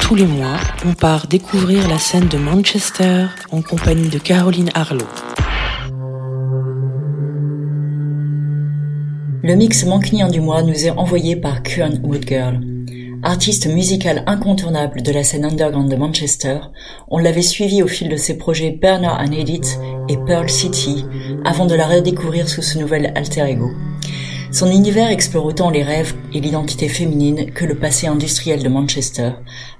Tous les mois, on part découvrir la scène de Manchester en compagnie de Caroline Harlow. Le mix mancunien du mois nous est envoyé par Kuan Woodgirl. Artiste musical incontournable de la scène underground de Manchester, on l'avait suivi au fil de ses projets Bernard and Edith et Pearl City avant de la redécouvrir sous ce nouvel alter ego. Son univers explore autant les rêves et l'identité féminine que le passé industriel de Manchester,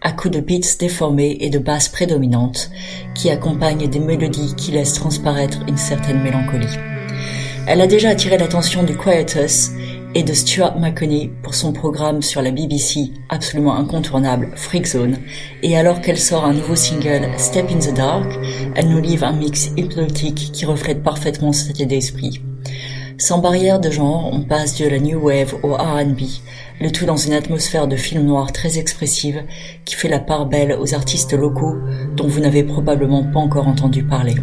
à coups de beats déformés et de basses prédominantes, qui accompagnent des mélodies qui laissent transparaître une certaine mélancolie. Elle a déjà attiré l'attention du Quietus et de Stuart McConney pour son programme sur la BBC absolument incontournable Freak Zone, et alors qu'elle sort un nouveau single Step in the Dark, elle nous livre un mix hypnotique qui reflète parfaitement cet état d'esprit. Sans barrière de genre, on passe de la new wave au R&B, le tout dans une atmosphère de film noir très expressive qui fait la part belle aux artistes locaux dont vous n'avez probablement pas encore entendu parler.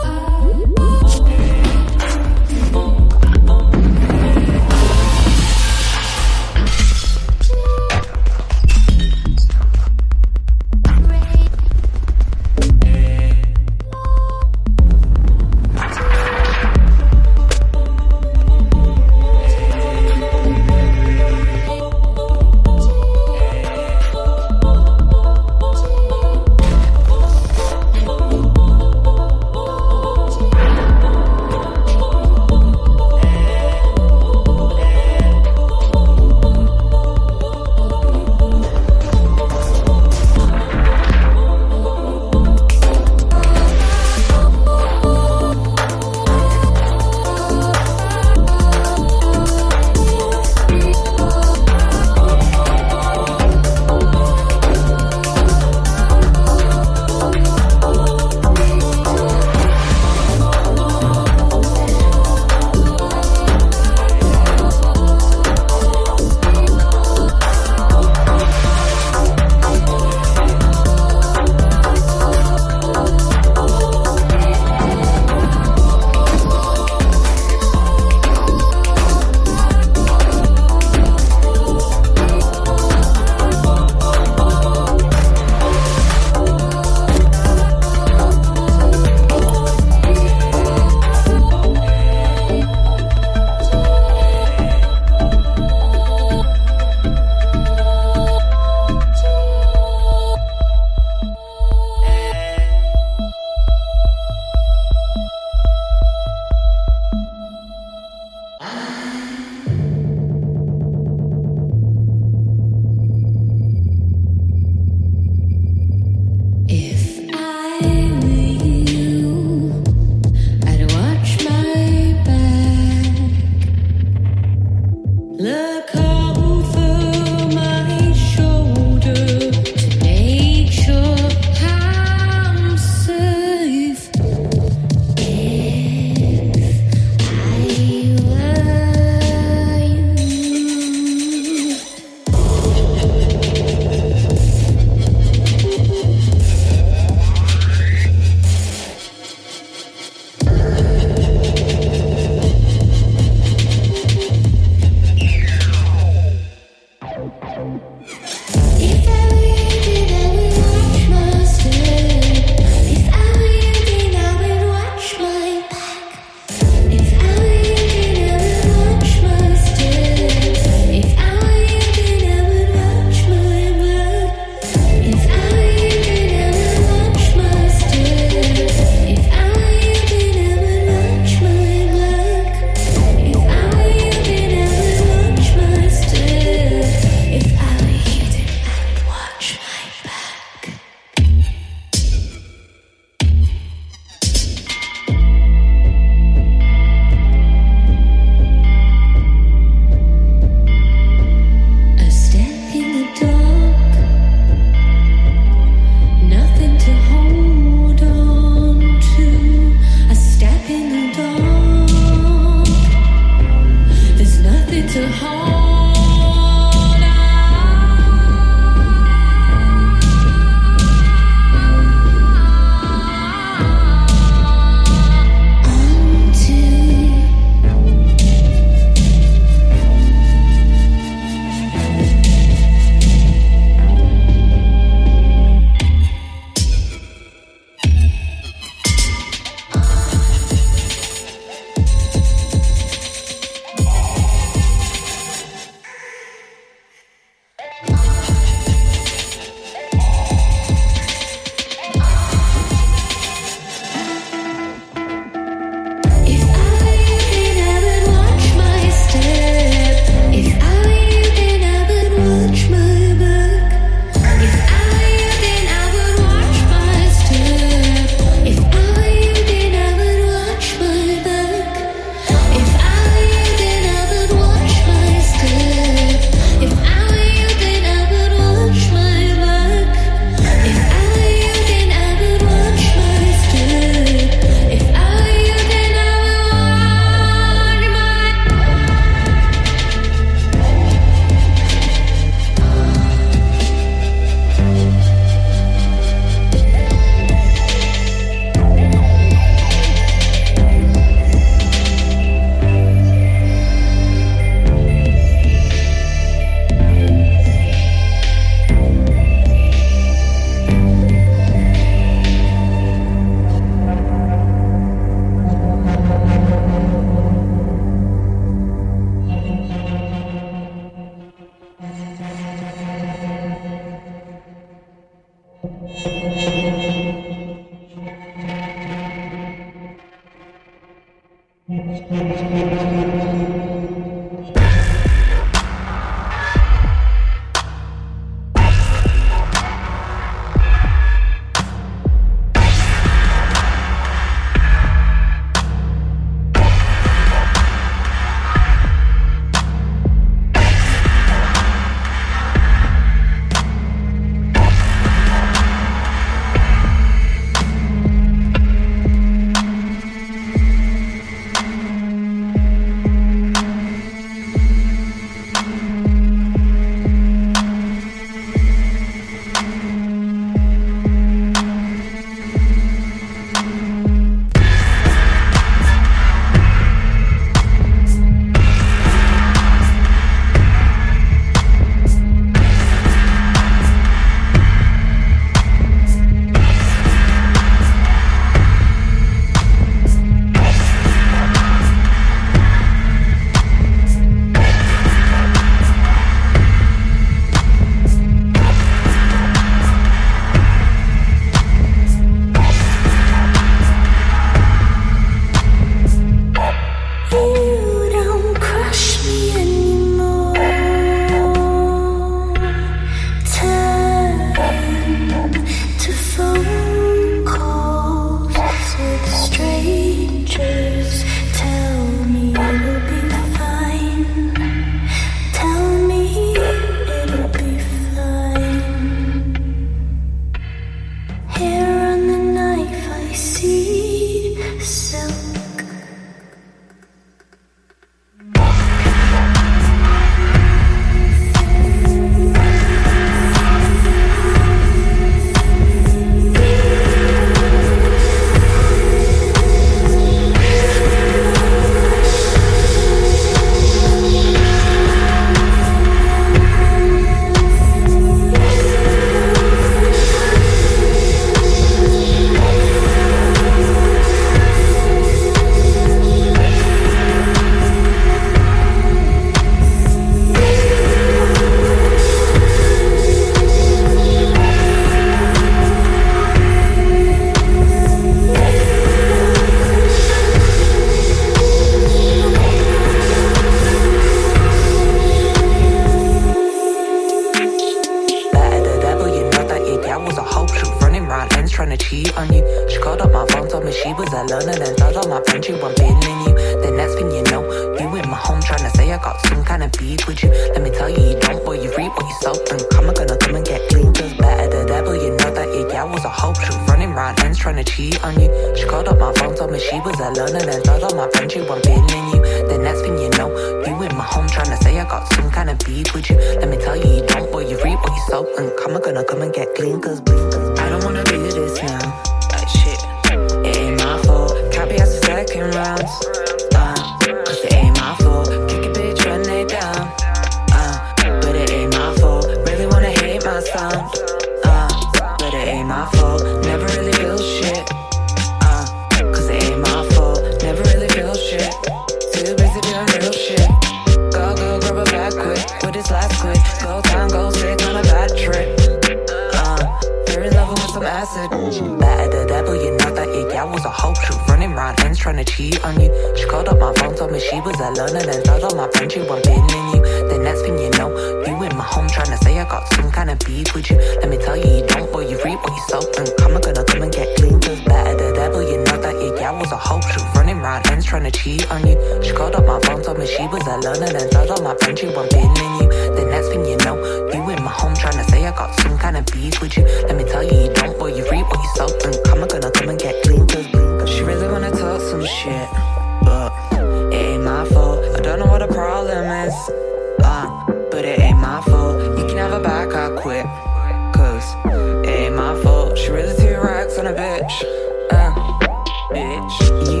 Bitch.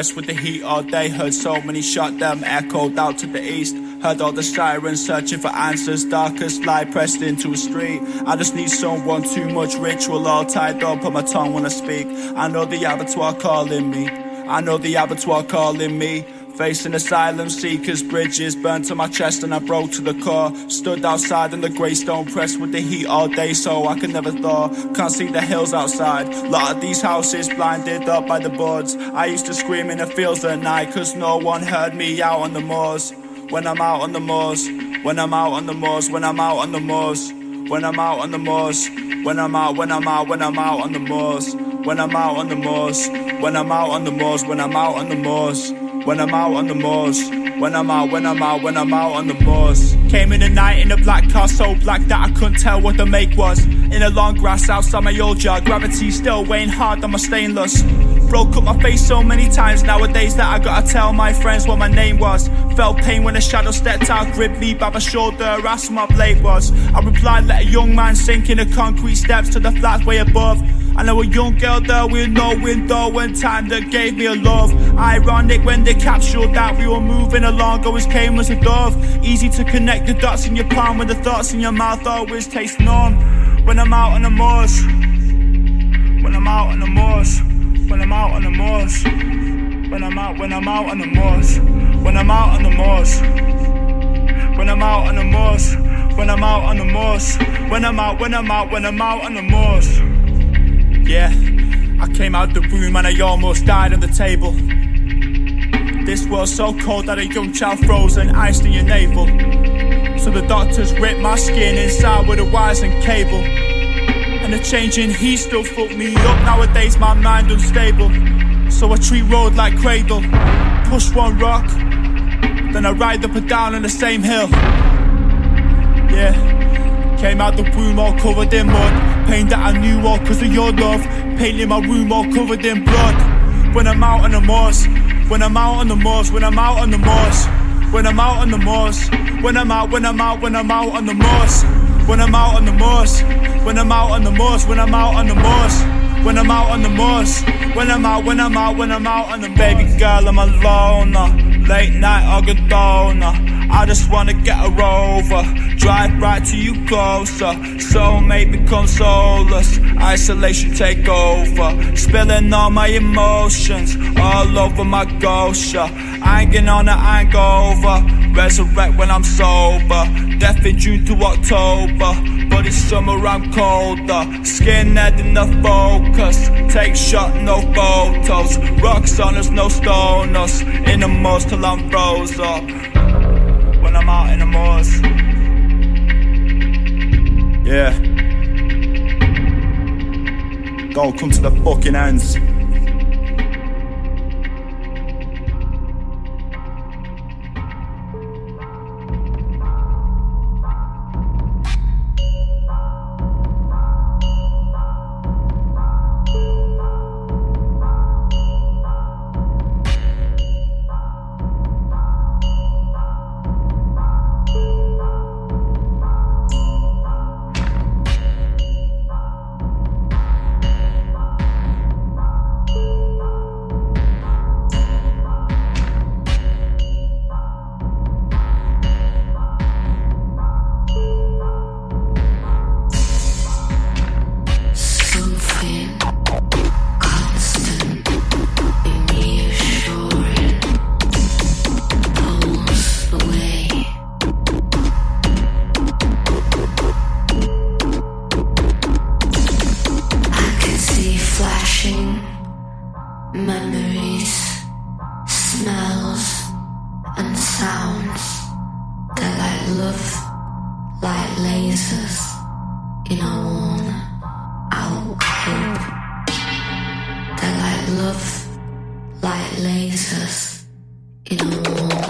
Pressed with the heat all day. Heard so many shot them echoed out to the east. Heard all the sirens searching for answers. Darkest light pressed into a street. I just need someone, too much ritual all tied up on my tongue when I speak. I know the abattoir calling me. I know the abattoir calling me. Facing asylum seekers, bridges burned to my chest and I broke to the core. Stood outside in the grey stone pressed with the heat all day so I could never thaw. Can't see the hills outside. Lot of these houses blinded up by the buds. I used to scream in the fields at night cause no one heard me out on the moors. When I'm out on the moors, when I'm out on the moors, when I'm out on the moors, when I'm out on the moors, when I'm out, when I'm out, when I'm out on the moors, when I'm out on the moors, when I'm out on the moors, when I'm out on the moors. When I'm out on the moors, when I'm out, when I'm out, when I'm out on the moors. Came in the night in a black car, so black that I couldn't tell what the make was. In the long grass outside my old yard, gravity still weighing hard on my stainless. Broke up my face so many times nowadays that I gotta tell my friends what my name was. Felt pain when a shadow stepped out, gripped me by my shoulder, asked my blade was. I replied, let a young man sink in the concrete steps to the flats way above. I know a young girl there with no window and time that gave me a love. Ironic when they captured that we were moving along, always came as a dove. Easy to connect the dots in your palm with the thoughts in your mouth always taste numb. When I'm out on the moors, when I'm out on the moors, when I'm out on the moors, when I'm out, when I'm out on the moors, when I'm out on the moors, when I'm out on the moors, when I'm out on the moors, when I'm out, when I'm out, when I'm out on the moors. Yeah, I came out the room and I almost died on the table. This world's so cold that a young child frozen, iced in your navel. So the doctors ripped my skin inside with a wires and cable. And the changing heat still fucked me up. Nowadays my mind unstable. So I treat road like cradle. Push one rock, then I ride up and down on the same hill. Yeah. Came out the room all covered in mud. Pain that I knew all cause of your love. Painting my room all covered in blood. When I'm out on the moors, when I'm out on the moors, when I'm out on the moors, when I'm out on the moors, when I'm out, when I'm out, when I'm out on the moors, when I'm out on the moors, when I'm out on the moors, when I'm out on the moors, when I'm out on the moors, when I'm out, when I'm out, when I'm out on the baby girl, I'm alone. Late night, I get down. I just wanna get her over. Drive right to you closer. Soulmate become soulless. Isolation take over. Spilling all my emotions all over my ghost. Hanging on a hangover. Resurrect when I'm sober. Death in June to October. But it's summer, I'm colder. Skinhead in the focus. Take shot, no photos. Rocks on us, no stoners. In the most till I'm froze up I'm out in the. Yeah. Go, come to the fucking ends. Memories, smells, and sounds that light love like lasers in a worn out club. That light love like lasers in a worn